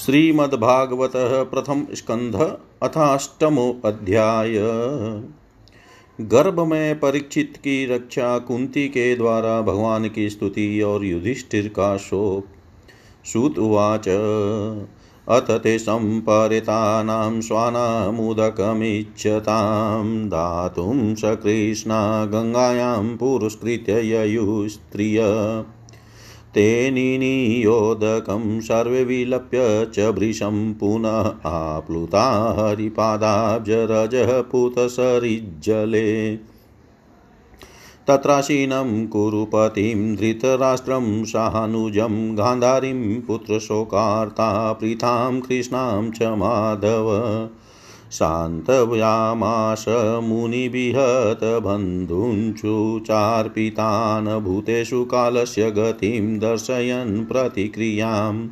श्रीमद्भागवत प्रथम स्कंध अथाष्टमो अध्याय। गर्भ में परीक्षित की रक्षा कुंती के द्वारा भगवान की स्तुति और युधिष्ठिर का शोक। सूत उवाच, अथ ते सम्परितानां स्वानामुदकमिच्छतां दातुं सकृष्णा गङ्गायां पुरस्कृत्य ययुस्त्रिय। तेनियोदकं सर्वे विलप्य च भृशं पुनः आप्लुता हरिपादाब्जरजः पूतसरिज्जले। तत्रासीनं कुरुपतिं धृतराष्ट्रं सानुजं गान्धारीं पुत्रशोकार्ता पृथां कृष्णां च माधव। शान्तव्यामाश मुनिविहतबन्धूंशुचार्पितान् भूतेषु कालस्य गतिं दर्शयन् प्रतिक्रियाम्।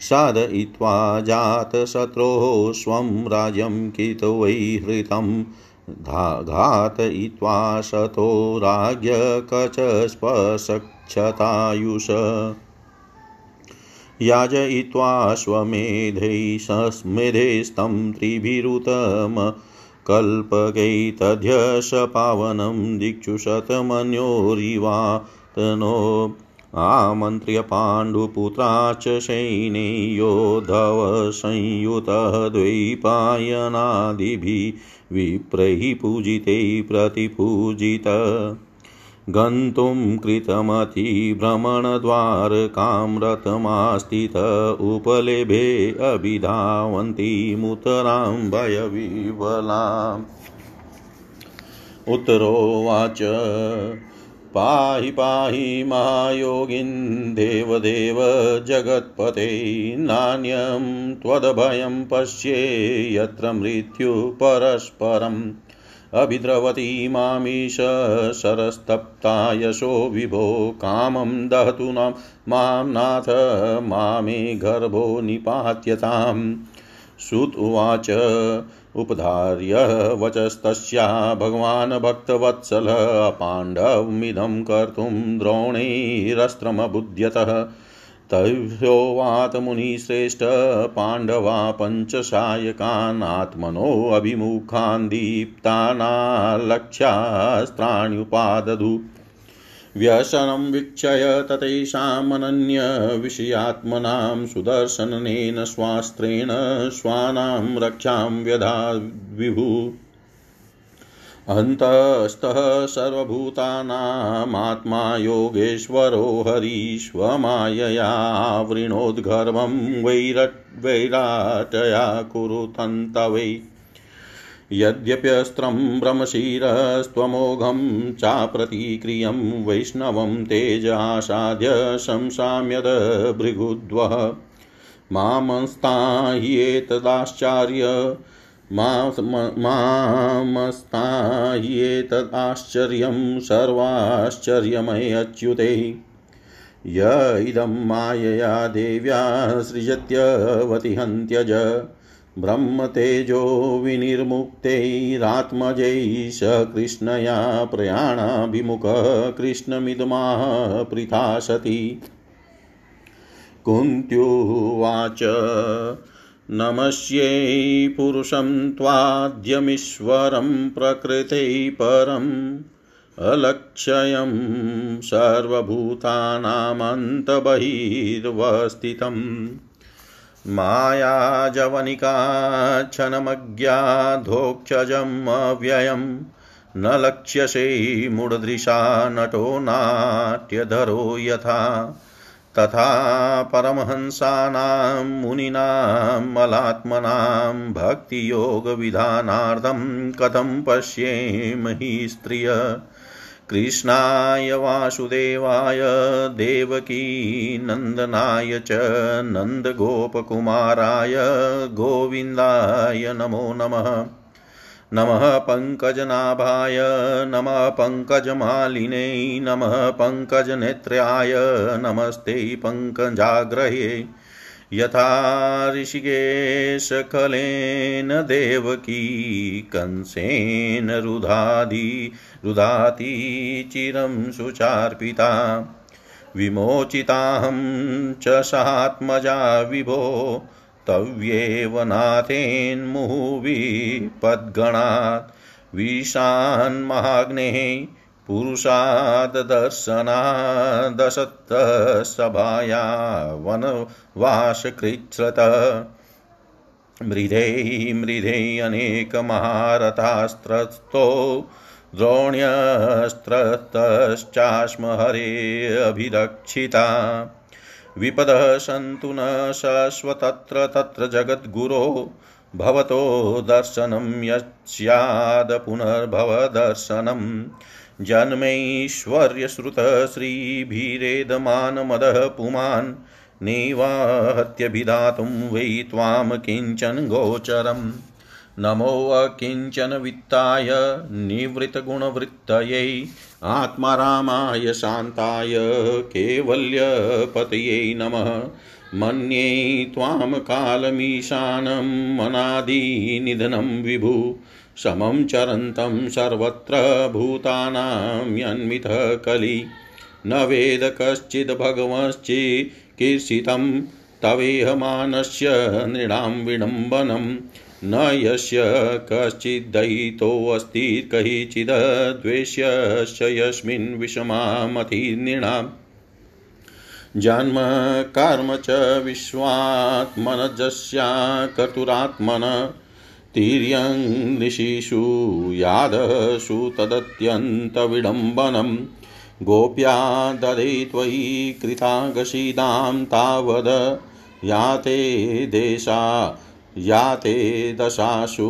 साधयित्वा जातशत्रोः स्वं राज्यं कितवैहृतं घातयित्वा शतो राज्ञकचस्पशक्षतायुष याजयित्वाश्वमेधैस्मेधेस्तं त्रिभिरुतम कल्पकैतध्यश पावनं दिक्षुशतमन्योरिवातनो आमन्त्र्य पाण्डुपुत्रा च सैने योद्धवसंयुतः द्वैपायनादिभिः विप्रैः पूजितैः प्रतिपूजित गन्तुं कृतमतिभ्रमणद्वारकां रतमास्थित उपलेभे अभिधावन्तीमुतरां भयविवलाम् उत्तरोवाच पाहि पाहि महायोगिन् देवदेव जगत्पते नान्यं त्वदभयं पश्ये यत्र मृत्युः परस्परम् अभिद्रवती मामीश शरस्तप्ता यशो विभो कामं दहतु न माँ नाथ, मामे गर्भो निपात्यताम्। सुत उवाच, उपधार्य वचस्तस्या भगवान् भक्तवत्सलः पाण्डवमिदं कर्तुं द्रोणैरस्त्रमबुध्यतः। तयोवात मुनिश्रेष्ठ पाण्डवा पञ्चसायकानात्मनोऽभिमुखान् दीप्तानालक्ष्यास्त्राण्युपादधु व्यसनं वीक्षय ततैषामनन्यविषयात्मनां सुदर्शनेन स्वास्त्रेण स्वानां रक्षां व्यधा विभु अन्तस्तः सर्वभूतानामात्मा योगेश्वरो हरीश्वमाययावृणोद्गर्भं वैरट् वैराटया कुरुतन्तवै यद्यप्यस्त्रं ब्रह्मशिरस्त्वमोघं चाप्रतिक्रियं वैष्णवं तेजासाद्य शंसाम्यद भृगुद्वः मामस्ताह्येतदाश्चार्य मामस्ताह्येतदाश्चर्यं सर्वाश्चर्यमयच्युते। य इदं मायया देव्या सृजत्यवतिहन्त्यज। ब्रह्मतेजो विनिर्मुक्तैरात्मजैः स कृष्णया प्रयाणाभिमुखः कृष्णमिदमाह पृथा सती कुन्त्युवाच नमस्यै पुरुषं त्वाद्यमीश्वरं प्रकृते परम् अलक्ष्यं सर्वभूतानामन्तबहिर्वस्थितम् मायाजवनिकाच्छनमज्ञाधोक्षजम् अव्ययं न लक्ष्यसे मूढदृशा नटो नाट्यधरो यथा तथा परमहंसानां, मुनीनां, मलात्मनां, भक्तियोगविधानार्थं कथं पश्येमहि स्त्रिय? कृष्णाय वासुदेवाय देवकीनन्दनाय च, नन्दगोपकुमाराय, गोविन्दाय नमो नमः। नमः पङ्कजनाभाय नमः पङ्कजमालिने नमः पङ्कजनेत्र्याय नमस्ते पङ्कजाग्रहे यथा ऋषिकेशकलेन देवकी, कंसेन रुधादि, रुधाति चिरं सुचार्पिता। विमोचिताहं च सात्मजा विभो तव्येव नाथेन्मुहुविपद्गणात् विशान्महाग्नेः पुरुषाददर्शनादशत्सभाया वनवासकृच्छ्रत। मृधे मृधे अनेकमहारथास्त्रस्तो द्रोण्यस्त्रतश्चास्म हरे अभिरक्षिता विपदः सन्तु न शश्वतत्र तत्र जगद्गुरो भवतो दर्शनं यस्याद पुनर्भवदर्शनम् जन्मैश्वर्यश्रुतश्रीभिरेदमानमदः पुमान्, नैवाहत्यभिधातुं वै त्वां किंचन गोचरम्। नमो वित्ताय निवृतगुणवृत्तयै आत्मारामाय शान्ताय केवल्यपतये नमः। मन्ये त्वां कालमीशानं मनादिनिधनं विभु। समं चरन्तं सर्वत्र भूतानां यन्मितः कलि। न वेद कश्चिद् भगवश्चिकीर्षितं तवेहमानस्य नृणां विडम्बनं। न यस्य कश्चिद्दयितोऽस्ति कहिचिद्द्वेष्यस्य यस्मिन् विषमामतिर्नृणाम्। जन्म कर्म च विश्वात्मनजस्या कर्तुरात्मन तिर्यङ्निशिषु यादशु तदत्यन्तविडम्बनं गोप्या ददे त्वयि कृतागशीदां तावद। याते देशा याते दशासु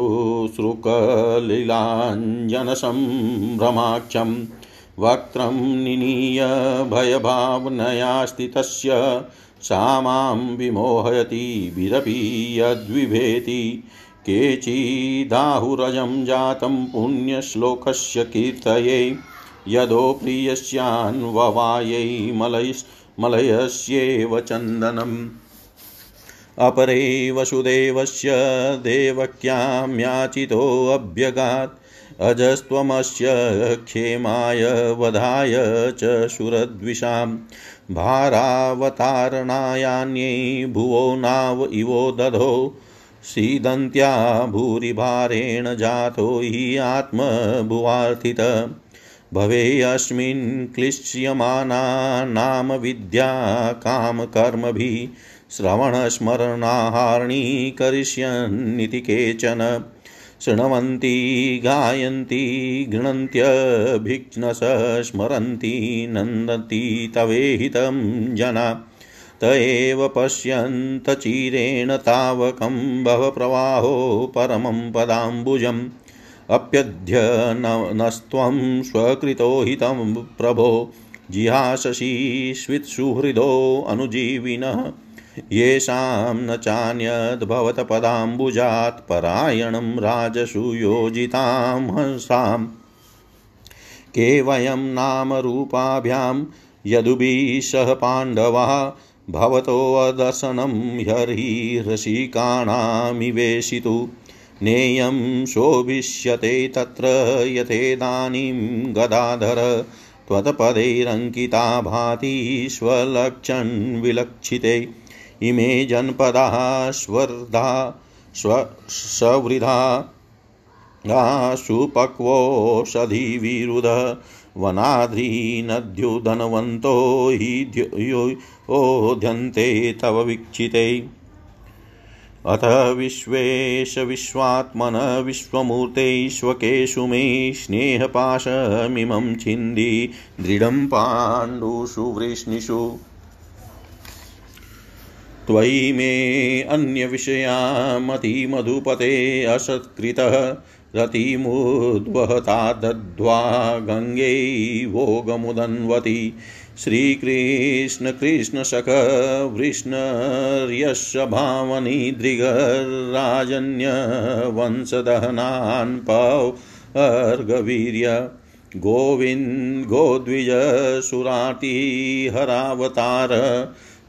श्रुकलीलाञ्जनसम्भ्रमाख्यं वक्त्रं निनीय भयभावनया स्थितस्य सा माँ विमोहयति विरपि यद्विभेति केचिदाहुरजं जातं पुण्यश्लोकस्य कीर्तये यदो प्रियस्यान्ववायै मलयस् मलयस्येव चन्दनम्। अपरे वसुदेवस्य देवक्यां याचितोऽभ्यगात् अजस्त्वमस्य क्षेमाय वधाय च सुरद्विषां भारावतारणायान्यै भुवो नाव इवो दधो, सीदन्त्या भूरिभारेण जातो हि आत्मभुवार्थित। भवेऽस्मिन् क्लिश्यमाना नाम विद्या कामकर्मभिः श्रवणस्मरणाहार्णी करिष्यन्निति केचन। शृण्वन्ति, गायन्ति गृह्णन्त्यभिघ्नस स्मरन्ति, नन्दन्ति तवेहितं जना। त एव पश्यन्तचिरेण तावकं भवप्रवाहो परमं पदाम्बुजम्। अप्यध्य नस्त्वं स्वकृतो हितं प्रभो। जिहाससि स्वित्सुहृदो अनुजीविनः। येषां न चान्यद्भवतपदाम्बुजात् परायणं राजसुयोजितां हंसाम् के वयं नामरूपाभ्यां यदुभिः सह पाण्डवाः भवतोऽदर्शनं ह्यर्हिरसिकाणामिवेशितु नेयं शोभिष्यते तत्र यथेदानीं गदाधर, त्वत्पदैरङ्किता भाति स्वलक्षन् विलक्षिते। इमे जनपदाः स्वर्धा, स्व, सवृधा सुपक्वोषधिविरुध वनाद्रीनद्युधनवन्तो हि ओध्यन्ते तव वीक्षिते। अथ विश्वेश विश्वात्मन विश्वमूर्तेष्वकेषु मे स्नेहपाशमिमं छिन्दी दृढं पाण्डुषु वृष्णिषु। त्वयि मे अन्यविषया मतिमधुपते असत्कृतः रतिमुद्वहता दद्ध्वा गङ्गे भोगमुदन्वती। श्रीकृष्णकृष्णशक वृष्णर्यस्य भावनी दृगराजन्यवंशदहनान् पौर्गवीर्य गोविन्द गोद्विजसुरातिहरावतार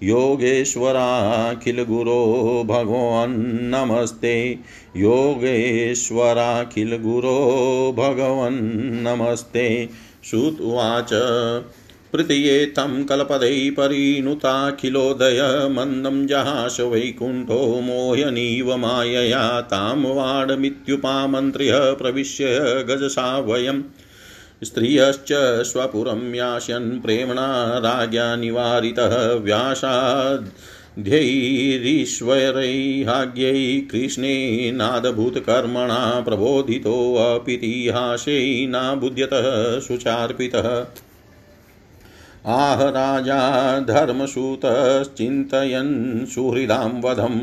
योगेश्वराखिलगुरो भगवान् नमस्ते। योगेश्वराखिलगुरो भगवन् नमस्ते। श्रुत उवाच पृथियेत्थं कल्पदै परिणुताखिलोदय, मन्दं जहास वैकुण्ठो मोह्यनीव मायया, तां वाडमित्युपामन्त्र्य प्रविश्य गजसा वयम्। स्त्रियश्च स्वपुरं यास्यन् प्रेम्णा राज्ञा निवारितः व्यासाध्यैरीश्वरैहाग्यै कृष्णेनादभूतकर्मणा प्रबोधितोऽपितिहासै नाबुध्यतः सुचार्पितः। आह राजा धर्मसूतश्चिन्तयन् सुहृदां वधं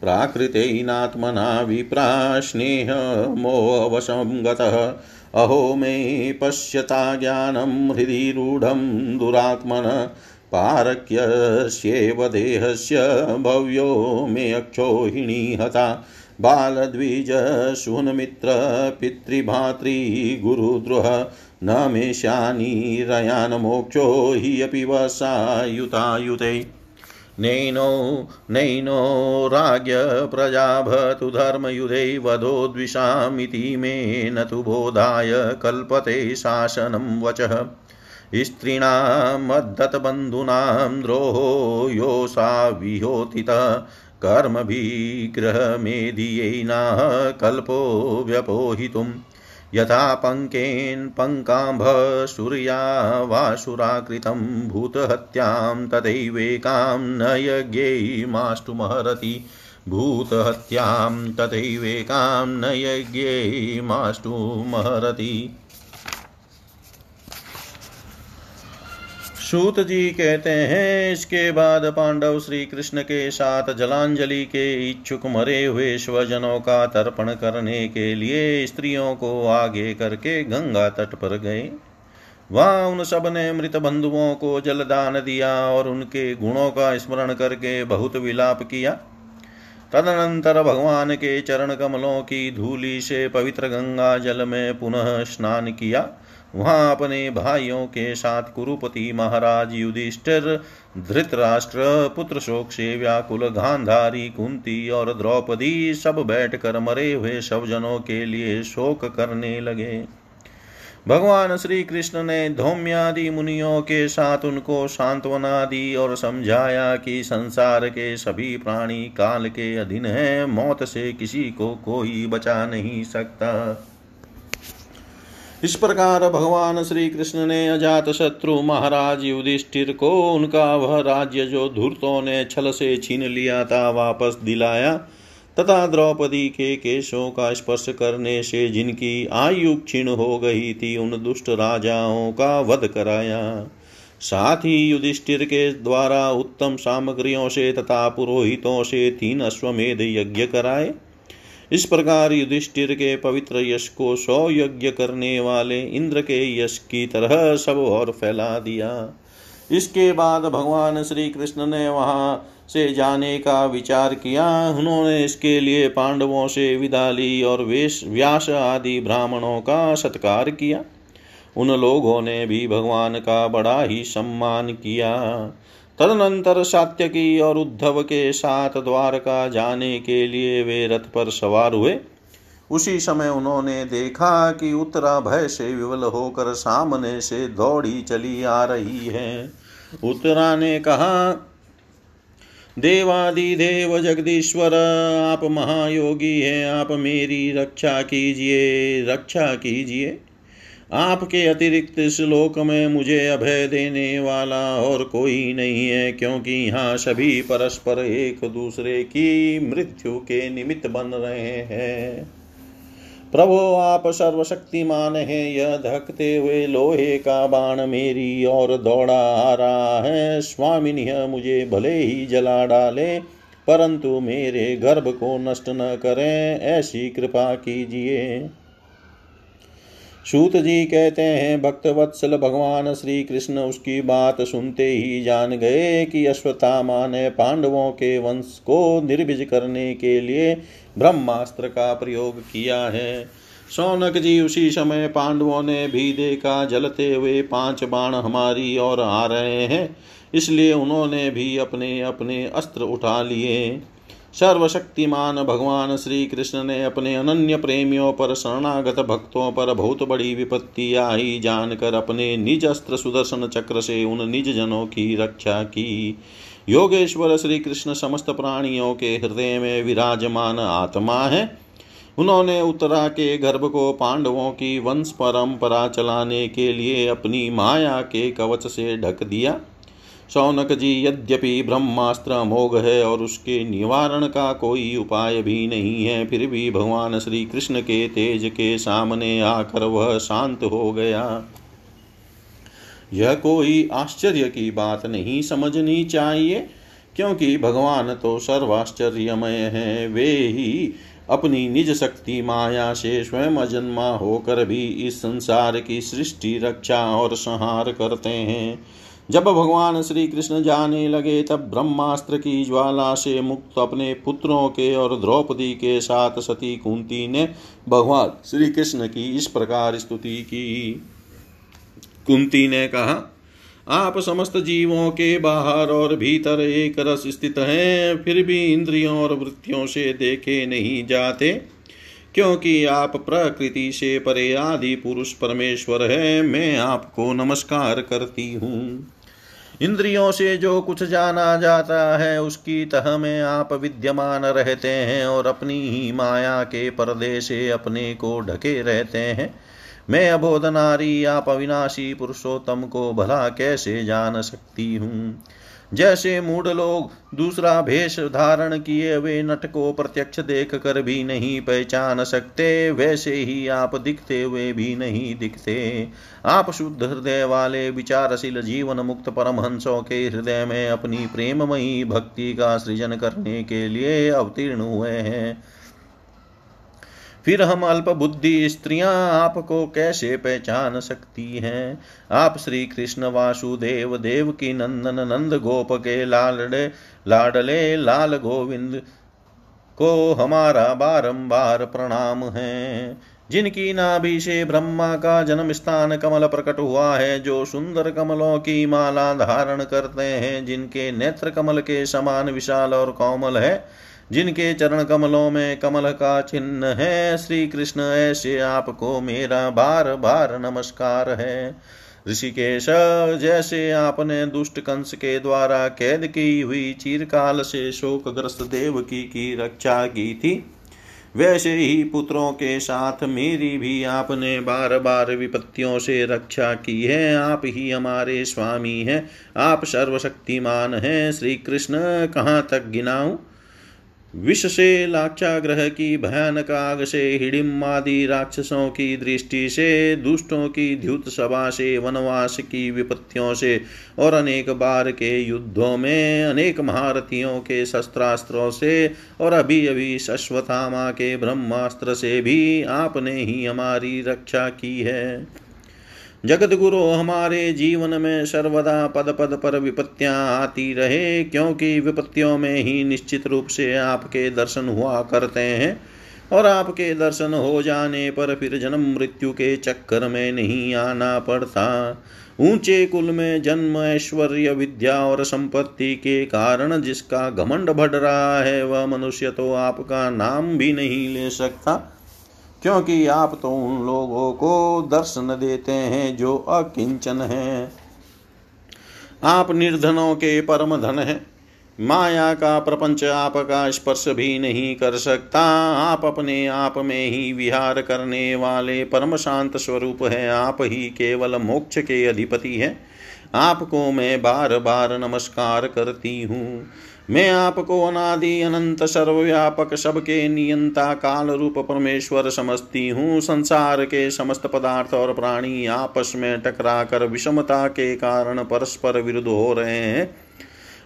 प्राकृतेनात्मना विप्रास्नेहमोऽवशं गतः अहो मे पश्यता ज्ञानं हृदि रूढं दुरात्मन, पारक्यस्येव देहस्य भव्यो मे अक्षोहिणी हता बालद्विजशूनमित्र पितृभातृगुरुद्रुह न मे शानिरयानमोक्षो हि अपि वसायुतायुते। नैनो नैनो राज्ञ प्रजाभतु धर्मयुधे वधोद्विषामिति मे न तु बोधाय कल्पते शासनं वचः। स्त्रीणामद्धतबन्धूनां द्रोहो योऽसा विहोतितः। कर्मभिग्रहमेधियैनाः कल्पो व्यपोहितुम्। यथा पङ्केन पङ्काम्भसूर्या वासुराकृतं भूतहत्यां तथैवेकां न यज्ञैमाष्टुमहरति भूतहत्यां तथैवेकां न यज्ञैमाष्टुमहरति सूत जी कहते हैं, इसके बाद पांडव श्री कृष्ण के साथ जलांजलि के इच्छुक मरे हुए स्वजनों का तर्पण करने के लिए स्त्रियों को आगे करके गंगा तट पर गए। वहाँ उन सबने मृत बंधुओं को जलदान दिया और उनके गुणों का स्मरण करके बहुत विलाप किया। तदनंतर भगवान के चरण कमलों की धूली से पवित्र गंगा जल में पुनः स्नान किया। वहाँ अपने भाइयों के साथ कुरुपति महाराज युधिष्ठिर, धृतराष्ट्र, पुत्र शोक से व्याकुल गांधारी, कुंती और द्रौपदी सब बैठकर मरे हुए सब जनों के लिए शोक करने लगे। भगवान श्री कृष्ण ने धौम्यादि मुनियों के साथ उनको सांत्वना दी और समझाया कि संसार के सभी प्राणी काल के अधीन हैं, मौत से किसी को कोई बचा नहीं सकता। इस प्रकार भगवान श्री कृष्ण ने अजात शत्रु महाराज युधिष्ठिर को उनका वह राज्य जो धूर्तों ने छल से छीन लिया था वापस दिलाया, तथा द्रौपदी के केशों का स्पर्श करने से जिनकी आयु क्षीण हो गई थी, उन दुष्ट राजाओं का वध कराया। साथ ही युधिष्ठिर के द्वारा उत्तम सामग्रियों से तथा पुरोहितों से तीन अश्वमेध यज्ञ कराए इस प्रकार युधिष्ठिर के पवित्र यश को सौ यज्ञ करने वाले इंद्र के यश की तरह सब और फैला दिया। इसके बाद भगवान श्री कृष्ण ने वहाँ से जाने का विचार किया। उन्होंने इसके लिए पांडवों से विदा ली और वेश, व्यास आदि ब्राह्मणों का सत्कार किया। उन लोगों ने भी भगवान का बड़ा ही सम्मान किया। तदनंतर सात्यकी और उद्धव के साथ द्वारका जाने के लिए वे रथ पर सवार हुए। उसी समय उन्होंने देखा कि उत्तरा भय से विवल होकर सामने से दौड़ी चली आ रही है। उत्तरा ने कहा, देवादि देव जगदीश्वर, आप महायोगी हैं, आप मेरी रक्षा कीजिए रक्षा कीजिए। आपके अतिरिक्त इस लोक में मुझे अभय देने वाला और कोई नहीं है, क्योंकि यहाँ सभी परस्पर एक दूसरे की मृत्यु के निमित्त बन रहे हैं। प्रभो, आप सर्वशक्तिमान हैं, यह धकते हुए लोहे का बाण मेरी और दौड़ा आ रहा है। स्वामिनी मुझे भले ही जला डाले, परंतु मेरे गर्भ को नष्ट न करें, ऐसी कृपा कीजिए। सूत जी कहते हैं भक्त वत्सल भगवान श्री कृष्ण उसकी बात सुनते ही जान गए कि अश्वत्थामा ने पांडवों के वंश को निर्भिज करने के लिए ब्रह्मास्त्र का प्रयोग किया है। सौनक जी, उसी समय पांडवों ने भी देखा, जलते हुए पाँच बाण हमारी ओर आ रहे हैं, इसलिए उन्होंने भी अपने अपने अस्त्र उठा लिए। सर्वशक्तिमान भगवान श्री कृष्ण ने अपने अनन्य प्रेमियों पर, शरणागत भक्तों पर बहुत बड़ी विपत्ति आई। जानकर अपने निज अस्त्र सुदर्शन चक्र से उन निज जनों की रक्षा की। योगेश्वर श्री कृष्ण समस्त प्राणियों के हृदय में विराजमान आत्मा है। उन्होंने उत्तरा के गर्भ को पांडवों की वंश परंपरा चलाने के लिए अपनी माया के कवच से ढक दिया। शौनक जी, यद्यपि ब्रह्मास्त्र अमोघ है और उसके निवारण का कोई उपाय भी नहीं है, फिर भी भगवान श्री कृष्ण के तेज के सामने आकर वह शांत हो गया। यह कोई आश्चर्य की बात नहीं समझनी चाहिए, क्योंकि भगवान तो सर्वाश्चर्यमय है, वे ही अपनी निज शक्ति माया से स्वयं अजन्मा होकर भी इस संसार की सृष्टि, रक्षा और संहार करते हैं। जब भगवान श्री कृष्ण जाने लगे, तब ब्रह्मास्त्र की ज्वाला से मुक्त अपने पुत्रों के और द्रौपदी के साथ सती कुंती ने भगवान श्री कृष्ण की इस प्रकार स्तुति की। कुंती ने कहा, आप समस्त जीवों के बाहर और भीतर एक रस स्थित हैं, फिर भी इंद्रियों और वृत्तियों से देखे नहीं जाते, क्योंकि आप प्रकृति से परे आदि पुरुष परमेश्वर है, मैं आपको नमस्कार करती हूँ। इंद्रियों से जो कुछ जाना जाता है, उसकी तह में आप विद्यमान रहते हैं और अपनी ही माया के पर्दे से अपने को ढके रहते हैं। मैं अबोधनारी आप अविनाशी पुरुषोत्तम को भला कैसे जान सकती हूँ? जैसे मूढ़ लोग दूसरा भेष धारण किए हुए नट को प्रत्यक्ष देख कर भी नहीं पहचान सकते। वैसे ही आप दिखते हुए भी नहीं दिखते। आप शुद्ध हृदय वाले, विचारशील जीवन मुक्त परमहंसों के हृदय में अपनी प्रेममयी भक्ति का सृजन करने के लिए अवतीर्ण हुए हैं। फिर हम अल्प बुद्धि स्त्रियाँ आपको कैसे पहचान सकती हैं? आप श्री कृष्ण वासुदेव देव की नंदन, नंद गोप के लालड़े, लाडले लाल गोविंद को हमारा बारंबार प्रणाम है। जिनकी नाभि से ब्रह्मा का जन्म स्थान कमल प्रकट हुआ है, जो सुंदर कमलों की माला धारण करते हैं, जिनके नेत्र कमल के समान विशाल और कोमल है जिनके चरण कमलों में कमल का चिन्ह है श्री कृष्ण ऐसे आपको मेरा बार बार नमस्कार है। ऋषिकेश जैसे आपने दुष्ट कंस के द्वारा कैद की हुई चीरकाल से शोकग्रस्त देवकी की रक्षा की थी, वैसे ही पुत्रों के साथ मेरी भी आपने बार बार विपत्तियों से रक्षा की है। आप ही हमारे स्वामी हैं, आप सर्वशक्तिमान हैं। श्री कृष्ण कहाँ तक गिनाऊं? विष से लाक्षाग्रह की भयानक आग से हिडिम आदि राक्षसों की दृष्टि से, दुष्टों की द्युत सभा से, वनवास की विपत्तियों से और अनेक बार के युद्धों में अनेक महारथियों के शस्त्रास्त्रों से और अभी अभी शश्वथामा के ब्रह्मास्त्र से भी आपने ही हमारी रक्षा की है। जगत गुरु हमारे जीवन में सर्वदा पद पद पर विपत्तियाँ आती रहे, क्योंकि विपत्तियों में ही निश्चित रूप से आपके दर्शन हुआ करते हैं। और आपके दर्शन हो जाने पर फिर जन्म मृत्यु के चक्कर में नहीं आना पड़ता। ऊँचे कुल में जन्म, ऐश्वर्य, विद्या और संपत्ति के कारण जिसका घमंड बढ़ रहा है, वह मनुष्य तो आपका नाम भी नहीं ले सकता। क्योंकि आप तो उन लोगों को दर्शन देते हैं जो अकिंचन हैं। आप निर्धनों के परम धन हैं। माया का प्रपंच आपका स्पर्श भी नहीं कर सकता। आप अपने आप में ही विहार करने वाले परम शांत स्वरूप है। आप ही केवल मोक्ष के अधिपति हैं। आपको मैं बार बार नमस्कार करती हूँ। मैं आपको अनादि अनंत सर्वव्यापक सबके नियंता काल रूप परमेश्वर समझती हूँ। संसार के समस्त पदार्थ और प्राणी आपस में टकरा कर विषमता के कारण परस्पर विरुद्ध हो रहे हैं।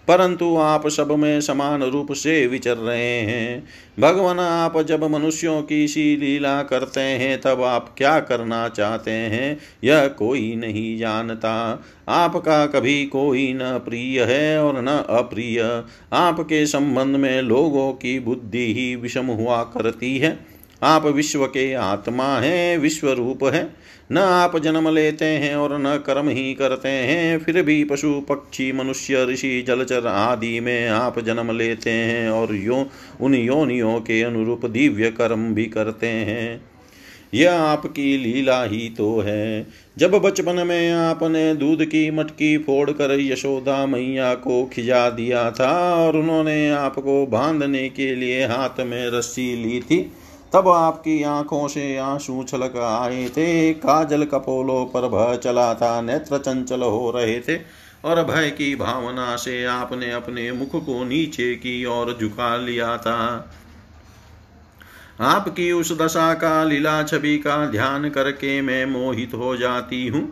परंतु आप सब में समान रूप से विचर रहे हैं। भगवान, आप जब मनुष्यों की सी लीला करते हैं, तब आप क्या करना चाहते हैं? यह कोई नहीं जानता। आपका कभी कोई न प्रिय है और न अप्रिय। आपके संबंध में लोगों की बुद्धि ही विषम हुआ करती है। आप विश्व के आत्मा हैं, विश्व रूप है। न आप जन्म लेते हैं और न कर्म ही करते हैं, फिर भी पशु, पक्षी, मनुष्य, ऋषि, जलचर आदि में आप जन्म लेते हैं और यो, उन योनियों के अनुरूप दिव्य कर्म भी करते हैं। यह आपकी लीला ही तो है। जब बचपन में आपने दूध की मटकी फोड़कर यशोदा मैया को खिजा दिया था और उन्होंने आपको बांधने के लिए हाथ में रस्सी ली थी तब आपकी आँखों से आँसू छलक आए थे। काजल कपोलों पर भय चला था, नेत्र चंचल हो रहे थे और भय की भावना से आपने अपने मुख को नीचे की ओर झुका लिया था। आपकी उस दशा का लीला छवि का ध्यान करके मैं मोहित हो जाती हूँ।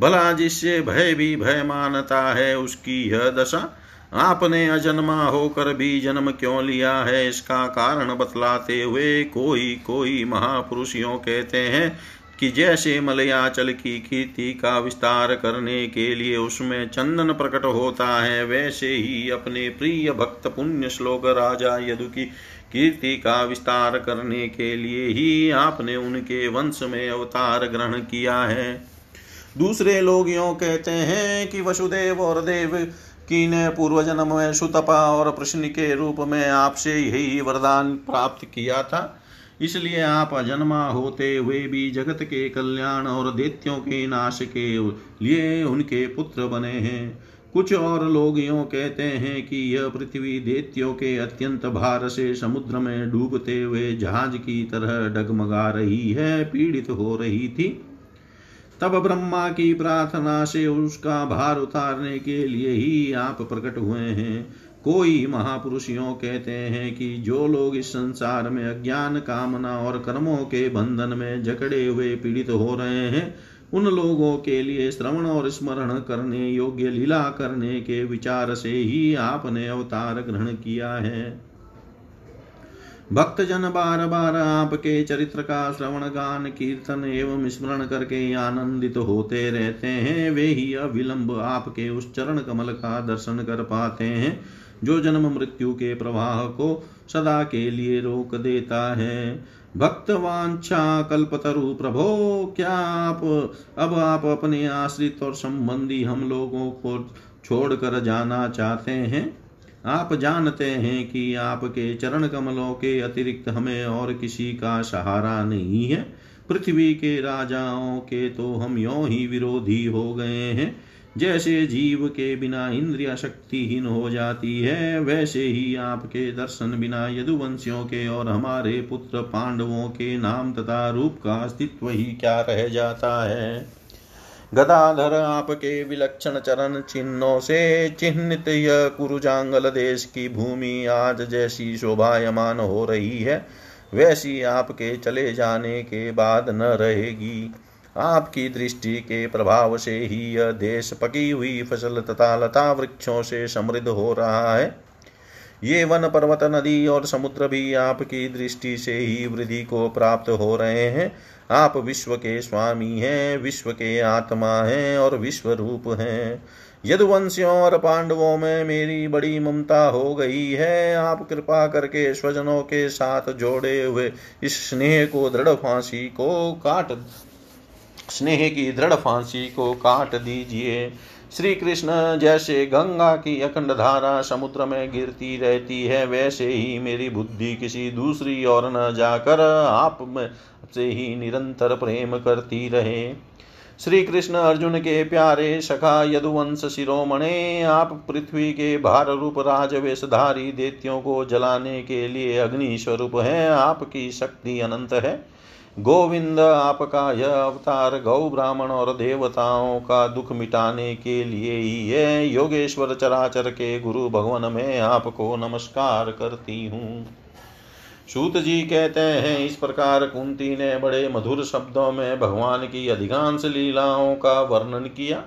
भला जिससे भय भी भय मानता है, उसकी यह दशा आपने अजन्मा होकर भी जन्म क्यों लिया है? इसका कारण बतलाते हुए कोई कोई महापुरुष यों कहते हैं कि जैसे मलयाचल की कीर्ति का विस्तार करने के लिए उसमें चंदन प्रकट होता है, वैसे ही अपने प्रिय भक्त पुण्य श्लोक राजा यदु की कीर्ति का विस्तार करने के लिए ही आपने उनके वंश में अवतार ग्रहण किया है। दूसरे लोग यो कहते हैं कि वसुदेव और देव की ने पूर्व जन्म में सुतपा और प्रश्न के रूप में आपसे यही वरदान प्राप्त किया था। इसलिए आप अजन्मा होते हुए भी जगत के कल्याण और दैत्यों के नाश के लिए उनके पुत्र बने हैं। कुछ और लोग यो कहते हैं कि यह पृथ्वी दैत्यों के अत्यंत भार से समुद्र में डूबते हुए जहाज़ की तरह डगमगा रही है, पीड़ित हो रही थी। तब ब्रह्मा की प्रार्थना से उसका भार उतारने के लिए ही आप प्रकट हुए हैं। कोई महापुरुष महापुरुषियों कहते हैं कि जो लोग इस संसार में अज्ञान, कामना और कर्मों के बंधन में जकड़े हुए पीड़ित हो रहे हैं, उन लोगों के लिए श्रवण और स्मरण करने, योग्य लीला करने के विचार से ही आपने अवतार ग्रहण किया है। भक्त जन बार बार आपके चरित्र का श्रवण, गान, कीर्तन एवं स्मरण करके आनंदित होते रहते हैं। वे ही अविलंब आपके उस चरण कमल का दर्शन कर पाते हैं, जो जन्म मृत्यु के प्रवाह को सदा के लिए रोक देता है। भक्तवांछा कल्पतरु प्रभो, क्या आप, अब आप अपने आश्रित और संबंधी हम लोगों को छोड़कर जाना चाहते हैं? आप जानते हैं कि आपके चरण कमलों के अतिरिक्त हमें और किसी का सहारा नहीं है। पृथ्वी के राजाओं के तो हम यो ही विरोधी हो गए हैं। जैसे जीव के बिना इंद्रिया शक्तिहीन हो जाती है, वैसे ही आपके दर्शन बिना यदुवंशियों के और हमारे पुत्र पांडवों के नाम तथा रूप का अस्तित्व ही क्या रह जाता है? गदाधर आपके विलक्षण चरण चिन्हों से चिन्हित यह कुरुजांगल देश की भूमि आज जैसी शोभायमान हो रही है। वैसी आपके चले जाने के बाद न रहेगी। आपकी दृष्टि के प्रभाव से ही यह देश पकी हुई फ़सल तथा लता वृक्षों से समृद्ध हो रहा है। ये वन पर्वत नदी और समुद्र भी आपकी दृष्टि से ही वृद्धि को प्राप्त हो रहे हैं। आप विश्व के स्वामी हैं, विश्व के आत्मा हैं और विश्व रूप हैं। यदुवंशियों और पांडवों में मेरी बड़ी ममता हो गई है। आप कृपा करके स्वजनों के साथ जोड़े हुए इस स्नेह को, दृढ़ फांसी को काट, स्नेह की दृढ़ फांसी को काट दीजिए। श्री कृष्ण जैसे गंगा की अखंड धारा समुद्र में गिरती रहती है, वैसे ही मेरी बुद्धि किसी दूसरी ओर न जाकर आप में से ही निरंतर प्रेम करती रहे। श्री कृष्ण अर्जुन के प्यारे सखा यदुवंश शिरोमणे, आप पृथ्वी के भार रूप राजवेशधारी देत्यों को जलाने के लिए अग्नि स्वरूप हैं, आपकी शक्ति अनंत है। गोविंद, आपका यह अवतार गौ ब्राह्मण और देवताओं का दुख मिटाने के लिए ही है। योगेश्वर चराचर के गुरु भगवान, में आपको नमस्कार करती हूँ। सूत जी कहते हैं, इस प्रकार कुंती ने बड़े मधुर शब्दों में भगवान की अधिकांश लीलाओं का वर्णन किया।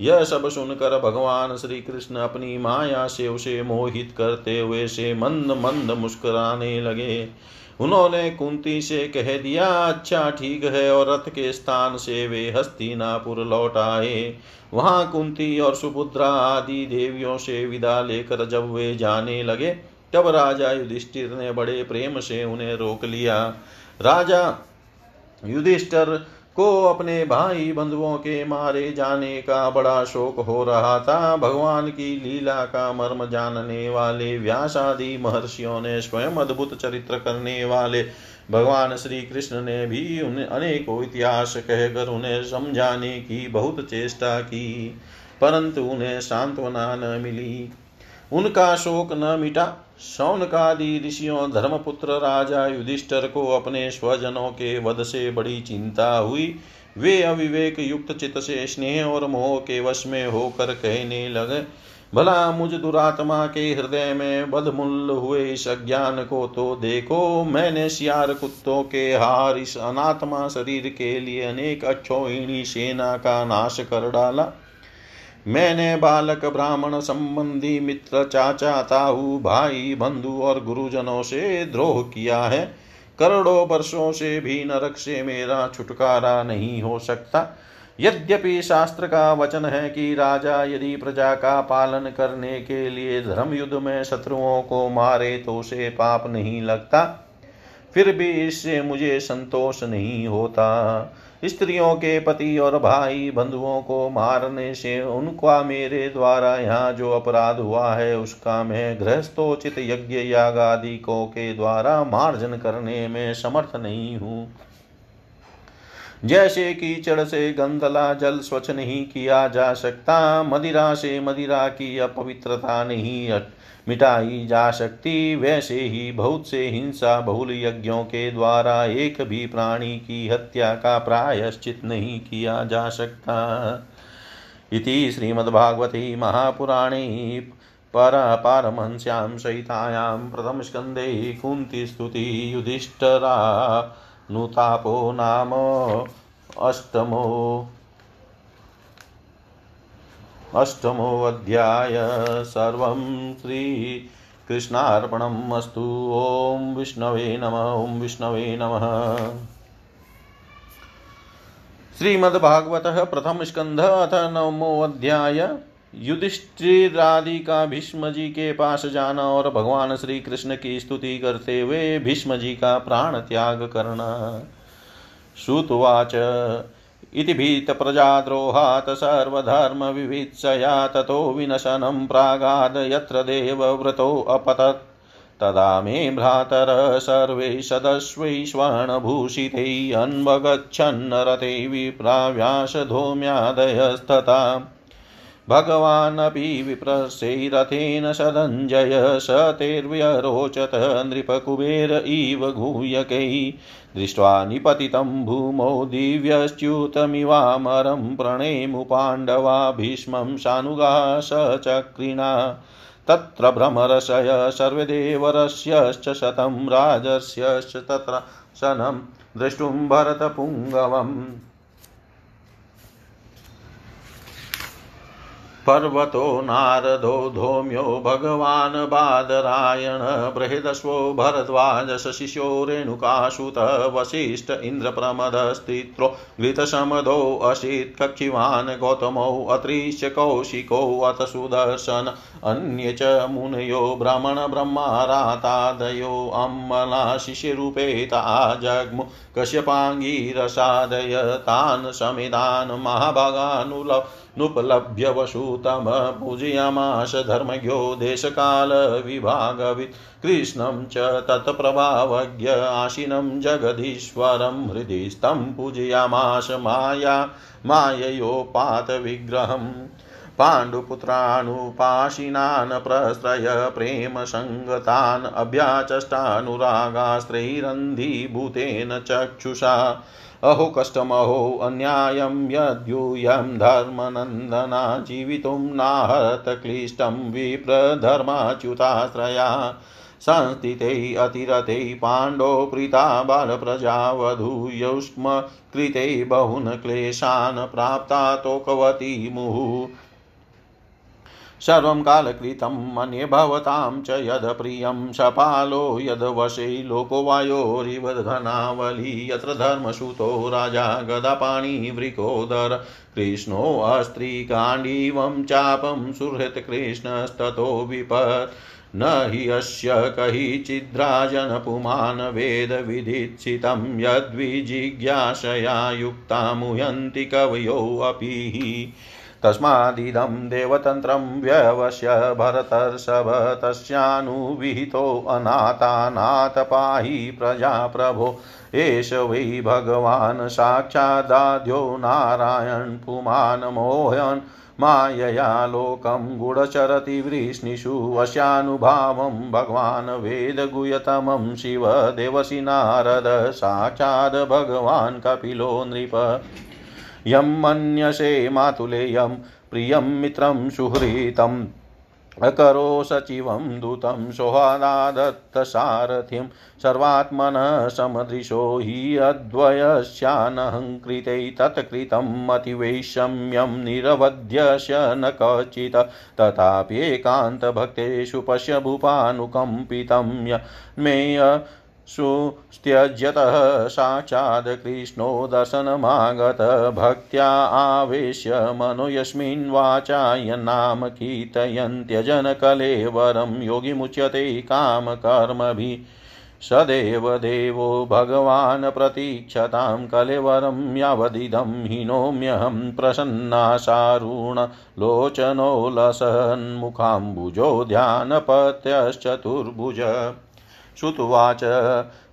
यह सब सुनकर भगवान श्री कृष्ण अपनी माया से उसे मोहित करते हुए से मंद मंद मुस्कुराने लगे। उन्होंने कुंती से कह दिया अच्छा ठीक है। और रथ के स्थान से वे हस्तिनापुर लौट आए। वहाँ कुंती और सुभद्रा आदि देवियों से विदा लेकर जब वे जाने लगे तब राजा युधिष्ठिर ने बड़े प्रेम से उन्हें रोक लिया। राजा युधिष्ठर को अपने भाई बंधुओं के मारे जाने का बड़ा शोक हो रहा था। भगवान की लीला का मर्म जानने वाले व्यास आदि महर्षियों ने स्वयं अद्भुत चरित्र करने वाले भगवान श्री कृष्ण ने भी उन्हें अनेकों इतिहास कहकर उन्हें समझाने की बहुत चेष्टा की, परंतु उन्हें सांत्वना न मिली। उनका शोक न मिटा। शौनकादि ऋषियों, धर्मपुत्र राजा युधिष्ठर को अपने स्वजनों के वध से बड़ी चिंता हुई। वे अविवेक युक्त चित्त से स्नेह और मोह के वश में होकर कहने लगे, भला मुझ दुरात्मा के हृदय में बदमुल हुए इस अज्ञान को तो देखो। मैंने सियार कुत्तों के हार इस अनात्मा शरीर के लिए अनेक अच्छोहिणी सेना का नाश कर डाला। मैंने बालक ब्राह्मण संबंधी मित्र चाचा ताऊ भाई बंधु और गुरुजनों से द्रोह किया है। करोड़ों वर्षों से भी नरक से मेरा छुटकारा नहीं हो सकता। यद्यपि शास्त्र का वचन है कि राजा यदि प्रजा का पालन करने के लिए धर्म युद्ध में शत्रुओं को मारे तो उसे पाप नहीं लगता। फिर भी इससे मुझे संतोष नहीं होता। स्त्रियों के पति और भाई बंधुओं को मारने से उनका मेरे द्वारा यहाँ जो अपराध हुआ है, उसका मैं गृहस्थोचित यज्ञ याग आदि को के द्वारा मार्जन करने में समर्थ नहीं हूँ। जैसे कीचड़ से गंदला जल स्वच्छ नहीं किया जा सकता, मदिरा से मदिरा की अपवित्रता नहीं मिटाई जा सकती। वैसे ही बहुत से हिंसा बहुल यज्ञों के द्वारा एक भी प्राणी की हत्या का प्रायश्चित नहीं किया जा सकता। इति श्रीमद्भागवते महापुराणे पर पारमहंस्यां सहितायां प्रथमस्कन्धे कुन्तिस्तुति युधिष्ठरा। नुतापो नाम अष्टमो। अष्टमोऽध्याय सर्वं श्रीकृष्णार्पणम् अस्तु। ॐ विष्णवे नम, ॐ विष्णवे नमः। श्रीमद्भागवत प्रथम स्कंध अथ नवमोऽध्याय युधिष्ठिरादि का भीष्म जी के पास जाना और भगवान श्री कृष्ण की स्तुति करते हुए भीष्म जी का प्राण त्याग करना। श्रुतवाच। इति भीतप्रजाद्रोहात् सर्वधर्मविवित्सया ततो विनशनं प्रागाद् यत्र देवव्रतोऽपतत् तदा मे भ्रातर सर्वे सदस्वैश्वर्णभूषितै अन्वगच्छन्नरते विप्राव्यासधूम्यादयस्तथा भगवानपि विप्रशैरथेन सदञ्जय स तेर्व्यरोचत नृपकुबेर इव गुह्यकै। दृष्ट्वा निपतितं भूमौ दिव्यच्युतमिवामरं प्रणेमुपाण्डवा भीष्मं सानुगा सचक्रिणा तत्र भ्रमरशय सर्वदेवरस्यश्च शतं राजस्यश्च तत्र शनं द्रष्टुं भरतपुङ्गवम्। पर्वतो नारदो धौम्यो भगवान् बादरायण बृहदस्वो भरद्वाजशिशो रेणुकाशुत वसिष्ठ इन्द्रप्रमदस्तित्रो घृतशमदो असित् कक्षिवान्, गौतमौ अत्रीश्च कौशिको अथ सुदर्शन, अन्ये च मुनयो भ्रमणब्रह्मारातादयो अम्मला शिशिरूपेता जग्मु कश्यपाङ्गीरसादय तान् समिदान् महाभागानुलभ नुपलभ्य वसुतम पूजयामाश धर्मज्ञो देशकालविभागवित् कृष्णं च तत्प्रभावज्ञ आशिनं जगदीश्वरं हृदि पूजयामाश माया माययोपातविग्रहम् पाण्डुपुत्रानुपाशिनान् प्रस्त्रय प्रेमसङ्गतान् अभ्याचष्टानुरागास्त्रैरन्धीभूतेन चक्षुषा। अहो कष्टमहो अन्यायं यद्यूयं धर्मनन्दना जीवितुं नाहत क्लिष्टं विप्रधर्माच्युताश्रया संस्थिते अतिरते पाण्डो प्रीता बालप्रजावधूयौष्म कृते बहून् क्लेशान् प्राप्ता तोकवती मुहुः सर्वं कालकृतं मन्ये भवतां च यद् प्रियं सपालो यद्वशे लोको वायोरिवघनावली यत्र धर्मसुतो राजा गदापाणिवृकोदर कृष्णोऽस्त्रीकाण्डीवं चापं सुहृत् कृष्णस्ततो विपत्। न हि अस्य कहिचिद्राजनपुमान् वेदविधित्सितं यद्विजिज्ञासया युक्ता मुह्यन्ति कवयोऽपि तस्मादिदं देवतन्त्रं व्यवस्य भरतर्षभ तस्यानुविहितोऽनाथानाथ पाहि प्रजाप्रभो एष वै भगवान् साक्षादाद्यो नारायण पुमान् मोहन् मायया लोकं गुढचरति वृष्णिषु वश्यानुभावं भगवान् वेदगुह्यतमं शिव देवसि नारद साक्षाद् भगवान् कपिलो नृप। यं मन्यसे मातुलेयं प्रियं मित्रं सुहृतम् अकरो सचिवं दूतं सौहादादत्तसारथिं। सर्वात्मनः समदृशो हि अद्वयस्यानहङ्कृते तत्कृतम् अतिवैषम्यं निरवध्यस्य न क्वचित् तथाप्येकान्तभक्तेषु पश्य भूपानुकम्पितं मेय सुस्त्यज्यतः साक्षात् कृष्णो दर्शनमागत। भक्त्या आवेश्य मनो यस्मिन् वाचा यन्नाम कीर्तयन्त्यजन कलेवरं योगिमुच्यते कामकर्मभिः सदेव देवो भगवान् प्रतीक्षतां कलेवरं यावदिदं हिनोम्यहं प्रसन्नाशारुणलोचनो लसन्मुखाम्बुजो ध्यानपत्यश्चतुर्भुज। श्रुत्वाच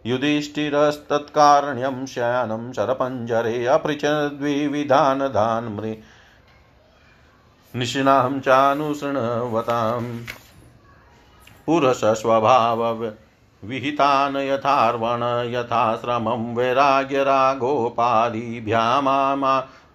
युधिष्ठिरस्तत्कारण्यं शयानं शरपञ्जरे अपृच्छद्विविधानधान् मृ निशिनां चानुशृण्वताम् पुरुषस्वभाव विहितान् यथार्वण यथाश्रमं वैराग्यरागोपादिभ्यामा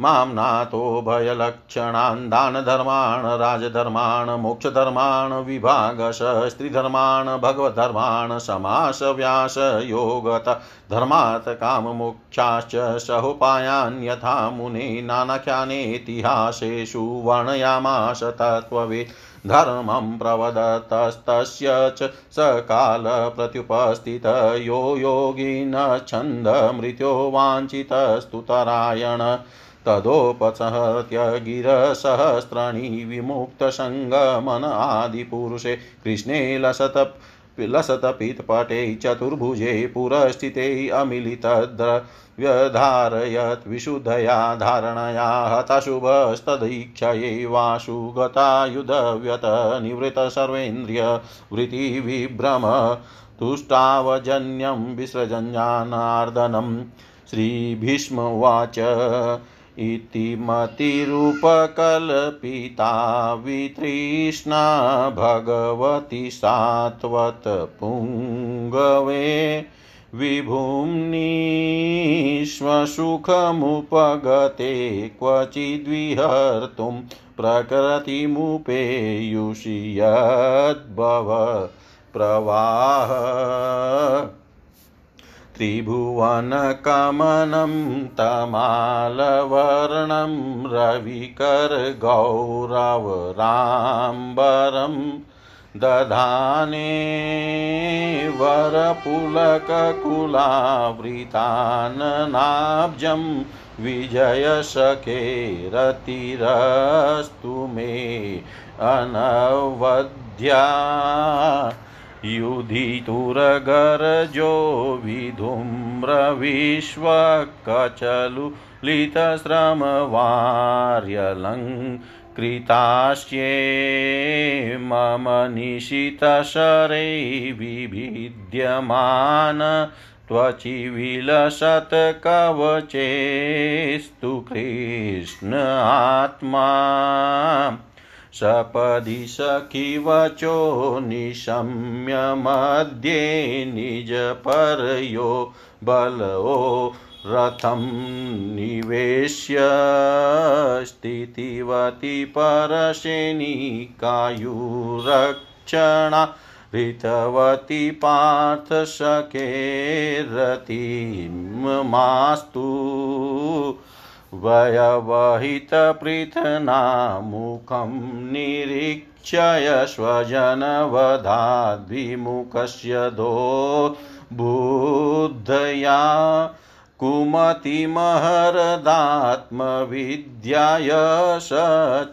माँ नातो भयलक्षणान् दानधर्मान् राजधर्मान् मोक्षधर्मान् विभागश स्त्रीधर्मान् भगवद्धर्मान् समासव्यासयोगत धर्मात् काममोक्षाश्च सहोपायान् यथा मुने नानाख्यानेतिहासेषु वर्णयामास तत्त्ववेत् धर्मं प्रवदतस्तस्य च सकालप्रत्युपस्थित यो योगिन छन्दमृत्यो वाञ्छितस्तुतरायण तदोपसहत्य गिरसहस्राणि विमुक्तसङ्गमन आदिपुरुषे कृष्णे लसत लसतपितपटे चतुर्भुजे पुरस्थिते अमिलितद्रव्यधारयत् विशुद्धया धारणया हताशुभस्तदीक्षये वासु गतायुधव्यत निवृत सर्वेन्द्रियवृत्तिविभ्रम तुष्टावजन्यं विसृजन्यानार्दनं श्रीभीष्म उवाच इति मतिरूपकल्पिता वितृष्णा भगवती सात्वत पुङ्गवे विभुम्नीश्वसुखमुपगते क्वचिद्विहर्तुं प्रकृतिमुपेयुषि यद्भव प्रवाह त्रिभुवनकमनं तमालवर्णं रविकरगौरवराम्बरं दधाने वरपुलककुलावृताननाब्जं विजयसखेरतिरस्तु मे अनवद्या युधितुरगरजो विधुम्रविश्वकचलुलितश्रमवार्यलङ्कृतास्ये मम निशितशरै विभिद्यमान त्वचि विलसत् कवचेस्तु कृष्ण आत्मा। सपदि सखिवचो निशम्य मध्ये निजपरयो बलो रथं निवेश्य स्थितिवति परशेनिकायुरक्षणा ऋतवती पार्थसखेरतिं मास्तु वयवहितपृथनामुखं निरीक्षय स्वजनवधाद्विमुखस्य दो बुद्धया कुमतिमहरदात्मविद्याय स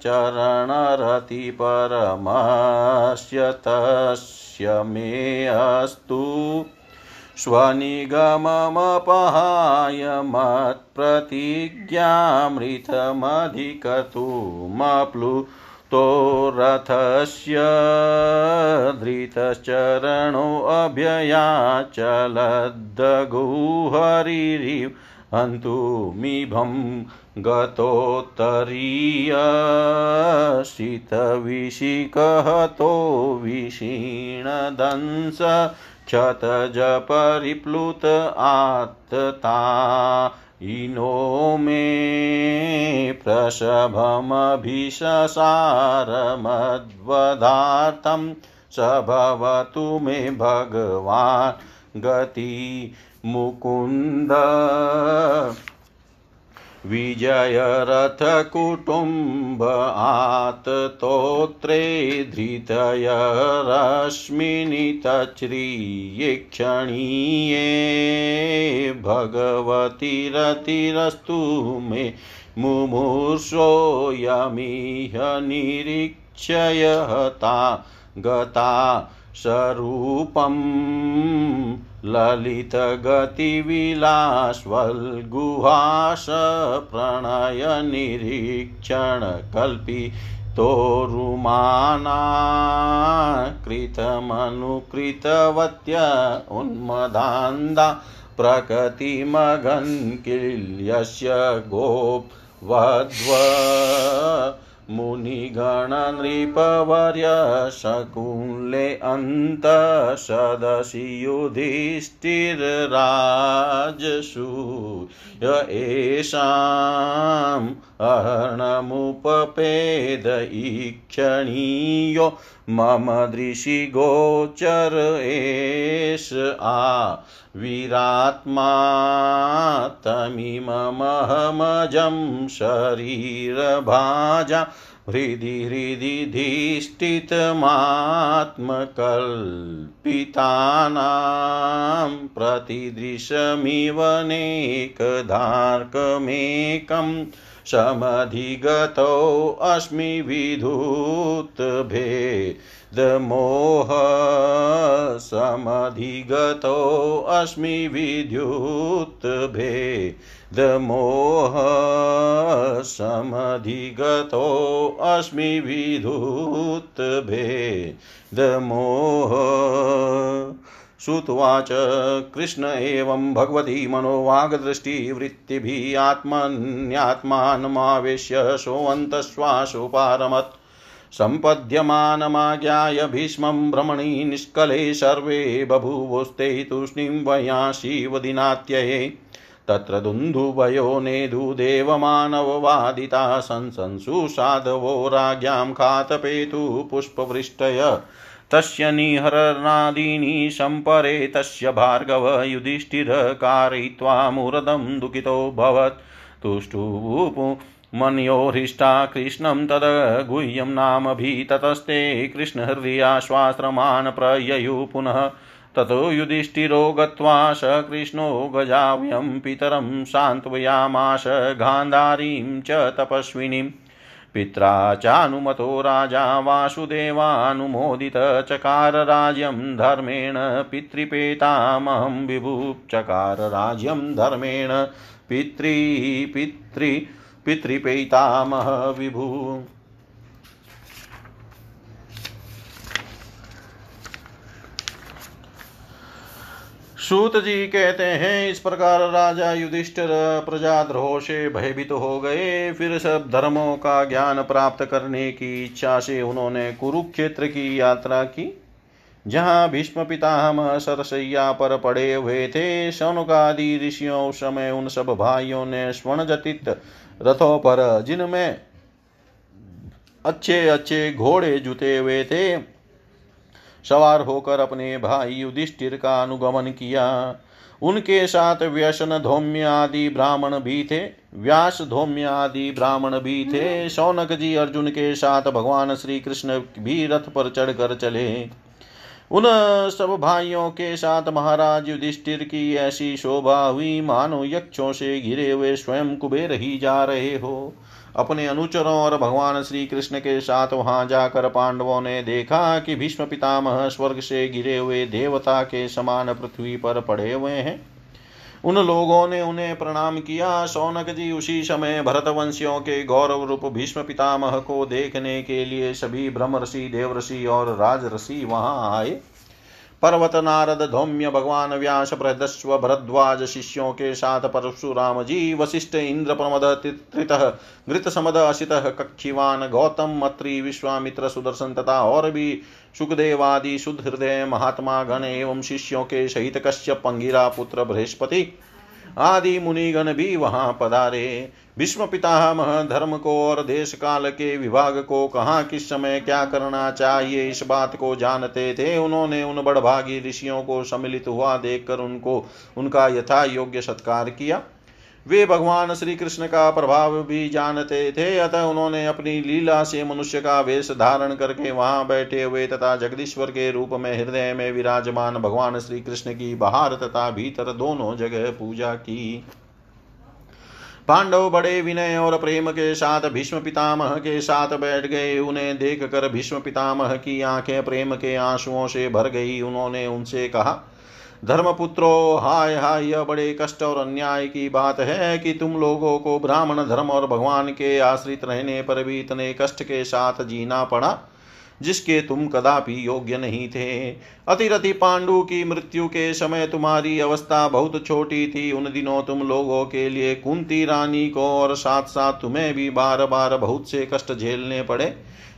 चरणरति परमस्य तस्य मे अस्तु। स्वनिगममपहाय मत्प्रतिज्ञामृतमधिकतुमप्लुतो रथस्य धृतश्चरणोऽभ्ययाचलद्दगुहरिरिव हन्तुमिभं गतोत्तरीयशितविशिकहतो विषीणदंस क्षतजपरिप्लुत आत्ता इनो मे प्रसभमभिशसारमद्वदार्थं स भवतु मे भगवान् गति मुकुन्द विजयरथकुटुम्ब आततोत्रे धृतय रश्मिनितच्रियेक्षणीये भगवतिरतिरस्तु मे मुमूर्षोऽयमिह निरीक्षयता गता स्वरूपम्। ललितगतिविलास्वल्गुहास प्रणयनिरीक्षणकल्पितोरुमाना कृतमनुकृतवत्य उन्मदान्दा प्रकृतिमगन् किल्यस्य गोपवध्व मुनिगणनृपवर्यशकुले अन्तसदसि य एषाम् अर्णमुपपेद ईक्षणीयो मम दृशिगोचर एष आ वीरात्मातमिममहमजं शरीरभाजा हृदि हृदि धिष्ठितमात्मकल्पितानां प्रतिदृशमिव नेकधार्कमेकं समधिगतोऽस्मि विधूतभे दमोह समधिगतोऽस्मि विद्युत्भेदमोह समधिगतोऽस्मि विद्युत्भेदमोह श्रुत्वाच। कृष्ण एवं भगवती मनोवागदृष्टिवृत्तिभिः आत्मन्यात्मानमावेश्य सोऽन्तश्वासोपारमत्। सम्पद्यमानमाज्ञाय भीष्मं भ्रमणि निष्कले सर्वे बभूवोस्ते तूष्णीं वयाशिवदिनात्यये तत्र दुन्दुभयो नेदुदेवमानववादिता संसंसु राज्ञां खातपेतु पुष्पवृष्टय। तस्य निहरणादीनि सम्परे तस्य भार्गव युधिष्ठिर कारयित्वा मुरदं दुःखितोऽभवत् तुष्टुपु मन्योहृष्टा कृष्णं तदगुह्यं नामभिततस्ते कृष्णहृदयाश्वाश्रमान् प्रययु पुनः। ततो युधिष्ठिरो गत्वा स कृष्णो गजाव्यं पितरं सान्त्वयामाश, गान्धारीं च तपस्विनीं पित्रा चानुमतो राजा वासुदेवानुमोदितचकार राज्यं धर्मेण पितृपेतामहं विभुचकार राज्यं धर्मेण पितृ पितृ पितृपेतामह विभु। सूत जी कहते हैं, इस प्रकार राजा युधिष्ठिर प्रजाद्रोह से भयभीत तो हो गए। फिर सब धर्मों का ज्ञान प्राप्त करने की इच्छा से उन्होंने कुरुक्षेत्र की यात्रा की, जहाँ भीष्म पितामह सरसैया पर पड़े हुए थे। शौनकादि ऋषियों समय उन सब भाइयों ने स्वर्ण जटित रथों पर, जिनमें अच्छे अच्छे घोड़े जुते हुए थे सवार होकर अपने भाई युधिष्ठिर का अनुगमन किया। उनके साथ व्यसन धौम्य आदि ब्राह्मण भी थे व्यास धौम्य आदि ब्राह्मण भी थे। शौनक जी अर्जुन के साथ भगवान श्री कृष्ण भी रथ पर चढ़कर चले। उन सब भाइयों के साथ महाराज युधिष्ठिर की ऐसी शोभा हुई मानो यक्षों से घिरे हुए स्वयं कुबेर ही जा रहे हो। अपने अनुचरों और भगवान श्री कृष्ण के साथ वहाँ जाकर पांडवों ने देखा कि भीष्म पितामह स्वर्ग से गिरे हुए देवता के समान पृथ्वी पर पड़े हुए हैं। उन लोगों ने उन्हें प्रणाम किया। सौनक जी उसी समय भरतवंशियों के गौरव रूप भीष्म पितामह को देखने के लिए सभी ब्रह्म ऋषि देव ऋषि और राज ऋषि वहाँ आए। पर्वत नारद धौम्य भगवान व्यास प्रदस्व भरद्वाज शिष्यों के साथ परशुराम जी वशिष्ठ इंद्र प्रमद त्रित घृत समद असित कक्षिवान गौतम मत्री विश्वामित्र सुदर्शन तथा और भी सुखदेवादि हृदय महात्मा गण एवं शिष्यों के सहित कश्यप पंगिरा पुत्र बृहस्पति आदि मुनिगण भी वहाँ पधारे। भीष्म पितामह धर्म को और देश काल के विभाग को कहाँ, किस समय क्या करना चाहिए, इस बात को जानते थे। उन्होंने उन बड़भागी ऋषियों को सम्मिलित हुआ देखकर उनको, उनका यथा योग्य सत्कार किया। वे भगवान श्री कृष्ण का प्रभाव भी जानते थे, अतः उन्होंने अपनी लीला से मनुष्य का वेश धारण करके वहाँ बैठे हुए तथा जगदीश्वर के रूप में हृदय में विराजमान भगवान श्री कृष्ण की बाहर तथा भीतर दोनों जगह पूजा की। पांडव बड़े विनय और प्रेम के साथ भीष्म पितामह के साथ बैठ गए। उन्हें देख कर भीष्म पितामह की आँखें प्रेम के आंसुओं से भर गई। उन्होंने उनसे कहा धर्मपुत्रो, हाय हाय, यह बड़े कष्ट और अन्याय की बात है कि तुम लोगों को ब्राह्मण धर्म और भगवान के आश्रित रहने पर भी इतने कष्ट के साथ जीना पड़ा, जिसके तुम कदापि योग्य नहीं थे। अतिरथि पांडु की मृत्यु के समय तुम्हारी अवस्था बहुत छोटी थी। उन दिनों तुम लोगों के लिए कुंती रानी को और साथ साथ तुम्हें भी बार बार बहुत से कष्ट झेलने पड़े।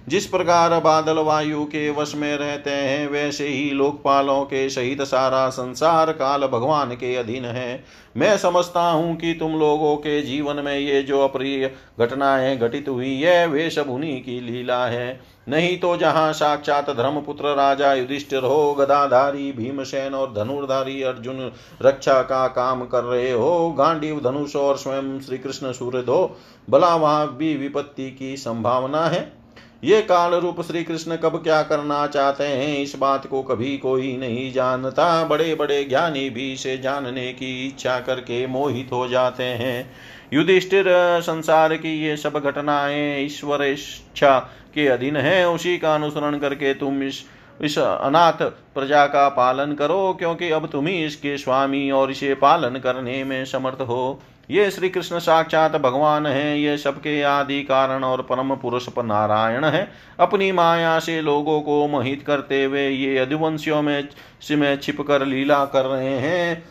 जिस प्रकार बादल वायु के वश में रहते हैं, वैसे ही लोकपालों के सहित सारा संसार काल भगवान के अधीन है। मैं समझता हूँ कि तुम लोगों के जीवन में ये जो अप्रिय घटनाएँ घटित हुई है, वे सब उन्हीं की लीला है। नहीं तो जहाँ साक्षात धर्मपुत्र राजा युधिष्ठिर हो, गदाधारी भीमसेन और धनुर्धारी अर्जुन रक्षा का काम कर रहे हो, गांडीव धनुष और स्वयं श्री कृष्ण सूर्य दो भला वहाँ भी विपत्ति की संभावना है। ये काल रूप श्री कृष्ण कब क्या करना चाहते हैं? इस बात को कभी कोई नहीं जानता। बड़े बड़े ज्ञानी भी इसे जानने की इच्छा करके मोहित हो जाते हैं। युधिष्ठिर, संसार की ये सब घटनाएँ ईश्वर इच्छा के अधीन है। उसी का अनुसरण करके तुम इस इस अनाथ प्रजा का पालन करो, क्योंकि अब तुम ही इसके स्वामी और इसे पालन करने में समर्थ हो। ये श्री कृष्ण साक्षात भगवान है, ये सबके आदि कारण और परम पुरुष पर नारायण है। अपनी माया से लोगों को मोहित करते हुए ये अधिवंशियों में सिमे छिप कर लीला कर रहे हैं।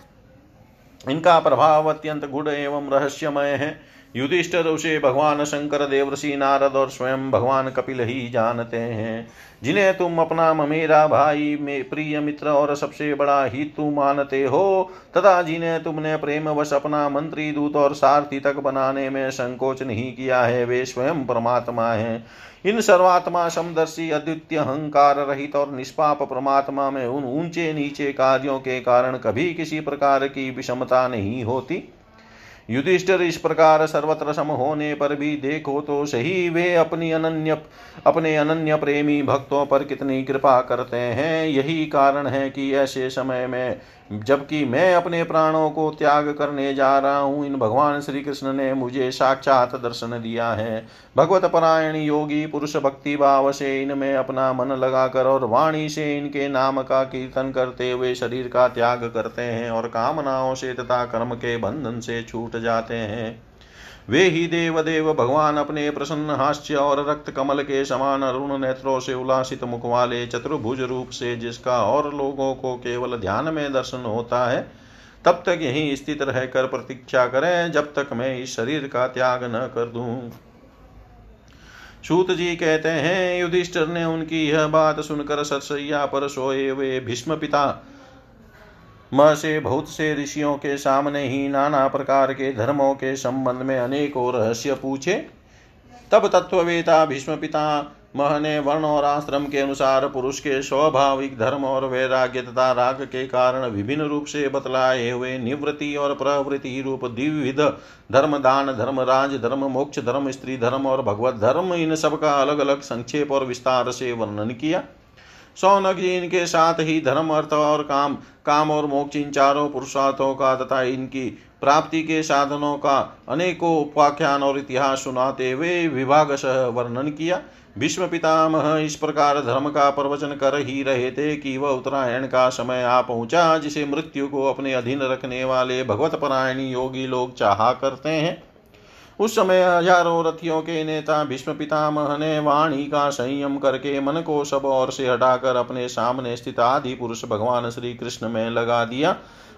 इनका प्रभाव अत्यंत गुड़ एवं रहस्यमय है। युधिष्ठर उसे भगवान शंकर देवऋषि नारद और स्वयं भगवान कपिल ही जानते हैं। जिन्हें तुम अपना ममेरा भाई, में प्रिय मित्र और सबसे बड़ा हितु मानते हो, तथा जिन्हें तुमने प्रेम वश अपना मंत्री दूत और सारथी तक बनाने में संकोच नहीं किया है, वे स्वयं परमात्मा है। इन सर्वात्मा समदर्शी, अद्वितीय, अहंकार रहित और निष्पाप परमात्मा में उन ऊँचे नीचे कार्यों के कारण कभी किसी प्रकार की विषमता नहीं होती। युधिष्ठिर इस प्रकार सर्वत्र सम होने पर भी देखो तो सही, वे अपनी अनन्य, अपने अनन्य प्रेमी भक्तों पर कितनी कृपा करते हैं। यही कारण है कि ऐसे समय में जबकि मैं अपने प्राणों को त्याग करने जा रहा हूँ, इन भगवान श्री कृष्ण ने मुझे साक्षात दर्शन दिया है। भगवत परायण योगी, पुरुष भक्ति भाव से इनमें अपना मन लगाकर और वाणी से इनके नाम का कीर्तन करते हुए शरीर का त्याग करते हैं और कामनाओं से तथा कर्म के बंधन से छूट जाते हैं। वे ही देव देव भगवान अपने प्रसन्न हास्य और रक्त कमल के समान अरुण नेत्रों से उल्लासित मुख वाले चतुर्भुज रूप से जिसका और लोगों को केवल ध्यान में दर्शन होता है, तब तक यही स्थित रहकर प्रतीक्षा करें, जब तक मैं इस शरीर का त्याग न कर दूँ। सूत जी कहते हैं, युधिष्ठिर ने उनकी यह बात सुनकर सरसैया पर सोए हुए भीष्म पिता म से बहुत से ऋषियों के सामने ही नाना प्रकार के धर्मों के संबंध में अनेकों रहस्य पूछे। तब तत्ववेता भीष्म पिता मह ने वर्ण और आश्रम के अनुसार पुरुष के स्वाभाविक धर्म और वैराग्य तथा राग के कारण विभिन्न रूप से बतलाए हुए निवृत्ति और प्रवृत्ति रूप द्विविध धर्म, दान धर्म, राज धर्म, मोक्ष धर्म, स्त्री धर्म और भगवत धर्म, इन सब का अलग अलग संक्षेप और विस्तार से वर्णन किया। सौनक जी इनके साथ ही धर्म, अर्थ और काम काम और मोक्ष इन चारों पुरुषार्थों का तथा इनकी प्राप्ति के साधनों का अनेकों उपाख्यान और इतिहास सुनाते हुए विभाग सह वर्णन किया। भीष्म पितामह इस प्रकार धर्म का प्रवचन कर ही रहे थे कि वह उत्तरायण का समय आ पहुँचा, जिसे मृत्यु को अपने अधीन रखने वाले भगवत परायणी योगी लोग चाहा करते हैं। उस समय हज़ारों रथियों के नेता भीष्म पितामह ने वाणी का संयम करके मन को सब ओर से हटाकर अपने सामने स्थित आदि पुरुष भगवान श्री कृष्ण में लगा दिया।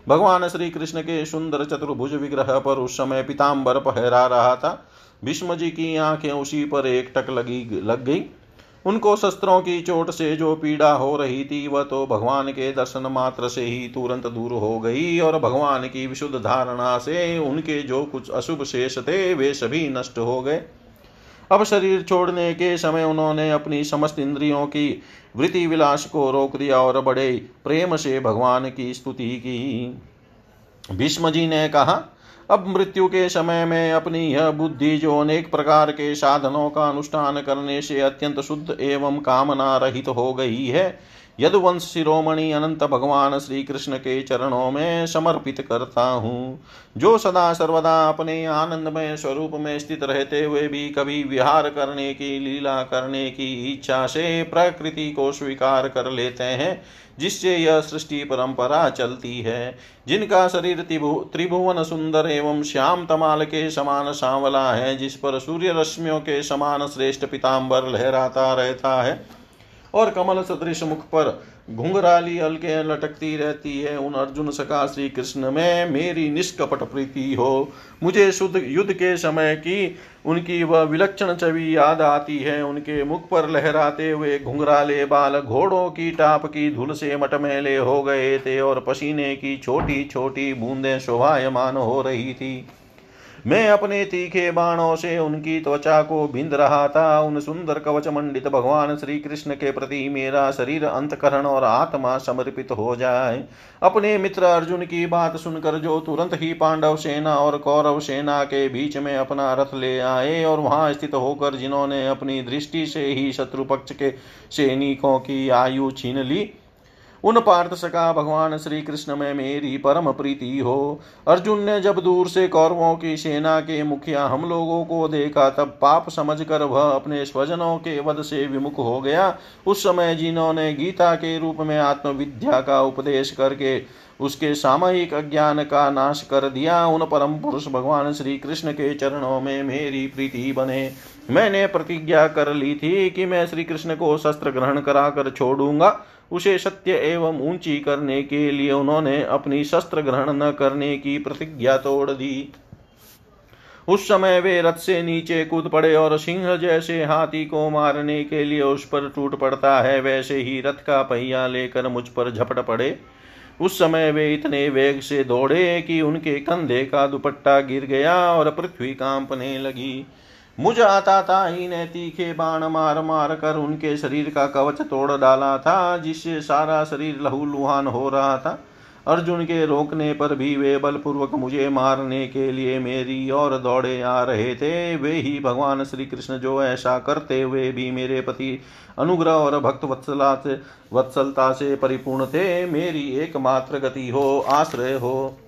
भगवान श्री कृष्ण के सुंदर चतुर्भुज विग्रह पर उस समय पिताम्बर पहरा रहा था। भीष्म जी की आँखें उसी पर एक टक लगी, लग गई। उनको शस्त्रों की चोट से जो पीड़ा हो रही थी, वह तो भगवान के दर्शन मात्र से ही तुरंत दूर हो गई और भगवान की विशुद्ध धारणा से उनके जो कुछ अशुभ शेष थे, वे सभी नष्ट हो गए। अब शरीर छोड़ने के समय उन्होंने अपनी समस्त इंद्रियों की वृत्ति विलास को रोक दिया और बड़े प्रेम से भगवान की स्तुति की। भीष्म जी ने कहा अब मृत्यु के समय में अपनी यह बुद्धि जो अनेक प्रकार के साधनों का अनुष्ठान करने से अत्यंत शुद्ध एवं कामना रहित हो गई है। यदुवंश शिरोमणि अनंत भगवान श्री कृष्ण के चरणों में समर्पित करता हूँ। जो सदा सर्वदा अपने आनंदमय स्वरूप में स्थित रहते हुए भी कभी विहार करने की, लीला करने की इच्छा से प्रकृति को स्वीकार कर लेते हैं, जिससे यह सृष्टि परंपरा चलती है। जिनका शरीर त्रिभुवन सुंदर एवं श्याम तमाल के समान सांवला है, जिस पर सूर्य रश्मियों के समान श्रेष्ठ पिताम्बर लहराता रहता है। और कमल सदृश मुख पर घुंघराली अलके लटकती रहती है। उन अर्जुन सका श्री कृष्ण में मेरी निष्कपट प्रीति हो। मुझे शुद्ध युद्ध के समय की उनकी वह विलक्षण छवि याद आती है। उनके मुख पर लहराते हुए घुंघराले बाल घोड़ों की टाप की धूल से मटमेले हो गए थे और पसीने की छोटी छोटी बूंदें शोभायमान हो रही थी। मैं अपने तीखे बाणों से उनकी त्वचा को बिंद रहा था। उन सुंदर कवच मंडित भगवान श्री कृष्ण के प्रति मेरा शरीर अंतकरण और आत्मा समर्पित हो जाए। अपने मित्र अर्जुन की बात सुनकर जो तुरंत ही पांडव सेना और कौरव सेना के बीच में अपना रथ ले आए और वहाँ स्थित होकर जिन्होंने अपनी दृष्टि से ही शत्रु पक्ष के सैनिकों की आयु छीन ली उन पार्थ सका भगवान श्री कृष्ण में मेरी परम प्रीति हो। अर्जुन ने जब दूर से कौरवों की सेना के मुखिया हम लोगों को देखा, तब पाप समझकर वह अपने स्वजनों के वध से विमुख हो गया। उस समय जिन्होंने गीता के रूप में आत्मविद्या का उपदेश करके उसके सामयिक अज्ञान का नाश कर दिया, उन परम पुरुष भगवान श्री कृष्ण के चरणों में मेरी प्रीति बने। मैंने प्रतिज्ञा कर ली थी कि मैं श्री कृष्ण को शस्त्र ग्रहण कराकर छोड़ूँगा। उसे सत्य एवं ऊँची करने के लिए उन्होंने अपनी शस्त्र ग्रहण न करने की प्रतिज्ञा तोड़ दी। उस समय वे रथ से नीचे कूद पड़े और सिंह जैसे हाथी को मारने के लिए उस पर टूट पड़ता है, वैसे ही रथ का पहिया लेकर मुझ पर झपट पड़े। उस समय वे इतने वेग से दौड़े कि उनके कंधे का दुपट्टा गिर गया और पृथ्वी कांपने लगी। मुझ आता था ही ने तीखे बाण मार मार कर उनके शरीर का कवच तोड़ डाला था, जिससे सारा शरीर लहूलुहान हो रहा था। अर्जुन के रोकने पर भी वे बलपूर्वक मुझे मारने के लिए मेरी ओर दौड़े आ रहे थे। वे ही भगवान श्री कृष्ण जो ऐसा करते हुए भी मेरे पति अनुग्रह और भक्त वत्सला वत्सलता से परिपूर्ण थे। मेरी एकमात्र गति हो, आश्रय हो।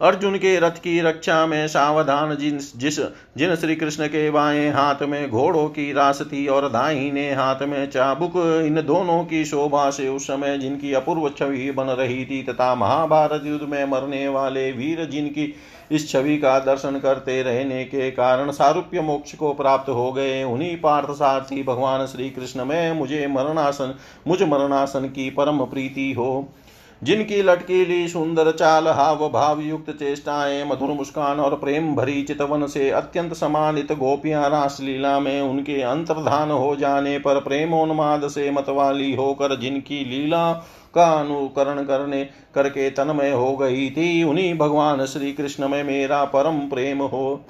अर्जुन के रथ की रक्षा में सावधान जिन जिस जिन श्री कृष्ण के बाएँ हाथ में घोड़ों की रास थी और दाहिने हाथ में चाबुक, इन दोनों की शोभा से उस समय जिनकी अपूर्व छवि बन रही थी तथा महाभारत युद्ध में मरने वाले वीर जिनकी इस छवि का दर्शन करते रहने के कारण सारूप्य मोक्ष को प्राप्त हो गए, उन्हीं पार्थ सारथी भगवान श्री कृष्ण में मुझे मरणासन मुझ मरणासन की परम प्रीति हो। जिनकी लटकीली सुंदर चाल हाव भाव युक्त चेष्टाएँ, मधुर मुस्कान और प्रेम भरी चितवन से अत्यंत समानित गोपियाँ रासलीला में उनके अंतर्धान हो जाने पर प्रेमोन्माद से मतवाली होकर जिनकी लीला का अनुकरण करने, करके तन्मय हो गई थी, उन्हीं भगवान श्री कृष्ण में मेरा परम प्रेम हो।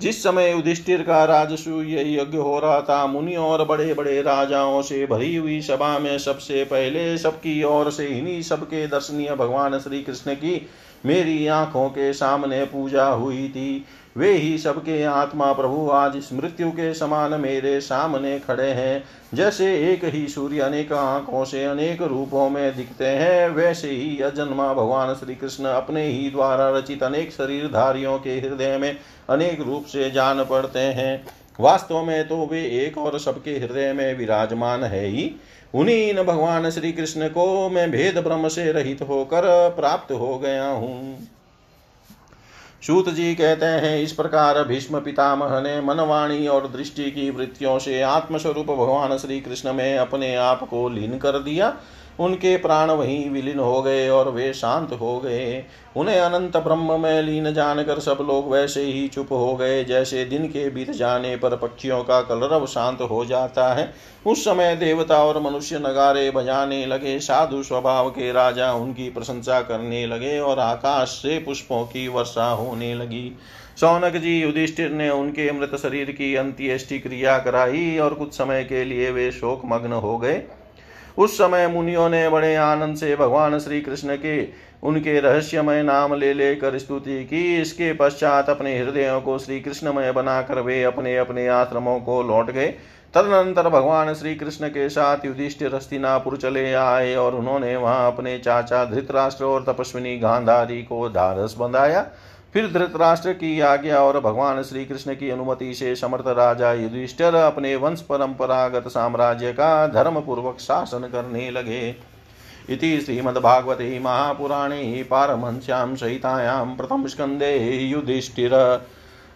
जिस समय युधिष्ठिर का राजसूय यज्ञ हो रहा था, मुनि और बड़े बड़े राजाओं से भरी हुई सभा में सबसे पहले सबकी ओर से इन्हीं सबके दर्शनीय भगवान श्री कृष्ण की मेरी आँखों के सामने पूजा हुई थी। वे ही सबके आत्मा प्रभु आज मृत्यु के समान मेरे सामने खड़े हैं। जैसे एक ही सूर्य अनेक आँखों से अनेक रूपों में दिखते हैं, वैसे ही अजन्मा भगवान श्री कृष्ण अपने ही द्वारा रचित अनेक शरीरधारियों के हृदय में अनेक रूप से जान पड़ते हैं। वास्तव में तो वे एक और सबके हृदय में विराजमान है ही। उन्हीं भगवान श्री कृष्ण को मैं भेद ब्रह्म से रहित होकर प्राप्त हो गया हूँ। सूत जी कहते हैं, इस प्रकार भीष्म पितामह ने मनवाणी और दृष्टि की वृत्तियों से आत्मस्वरूप भगवान श्री कृष्ण में अपने आप को लीन कर दिया। उनके प्राण वहीं विलीन हो गए और वे शांत हो गए। उन्हें अनंत ब्रह्म में लीन जानकर सब लोग वैसे ही चुप हो गए, जैसे दिन के बीत जाने पर पक्षियों का कलरव शांत हो जाता है। उस समय देवता और मनुष्य नगारे बजाने लगे, साधु स्वभाव के राजा उनकी प्रशंसा करने लगे और आकाश से पुष्पों की वर्षा होने लगी। सौनक जी युधिष्ठिर ने उनके मृत शरीर की अंत्येष्टि क्रिया कराई और कुछ समय के लिए वे शोक मग्न हो गए। उस समय मुनियों ने बड़े आनंद से भगवान श्री कृष्ण के, उनके रहस्यमय नाम ले लेकर स्तुति की। इसके पश्चात अपने हृदयों को श्री कृष्णमय बनाकर वे अपने अपने आश्रमों को लौट गए। तदनंतर भगवान श्री कृष्ण के साथ युधिष्ठिर हस्तिनापुर चले आए और उन्होंने वहाँ अपने चाचा धृतराष्ट्र और तपस्विनी गांधारी को धारस बंधाया। फिर धृतराष्ट्र की आज्ञा और भगवान श्री कृष्ण की अनुमति से समर्थ राजा युधिष्ठिर अपने वंश परंपरागत साम्राज्य का धर्म पूर्वक शासन करने लगे। इति श्रीमद्भागवते महापुराणे पारमहंस्यां सहितायां प्रथमस्कन्धे युधिष्ठिर।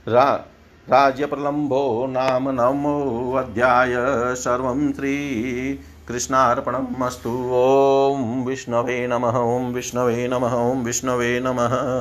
रा राज्यप्रलम्भो नाम नमोऽध्याय सर्वं श्रीकृष्णार्पणमस्तु। ॐ विष्णवे नमः, ॐ विष्णवे नमः, ॐ विष्णवे नमः।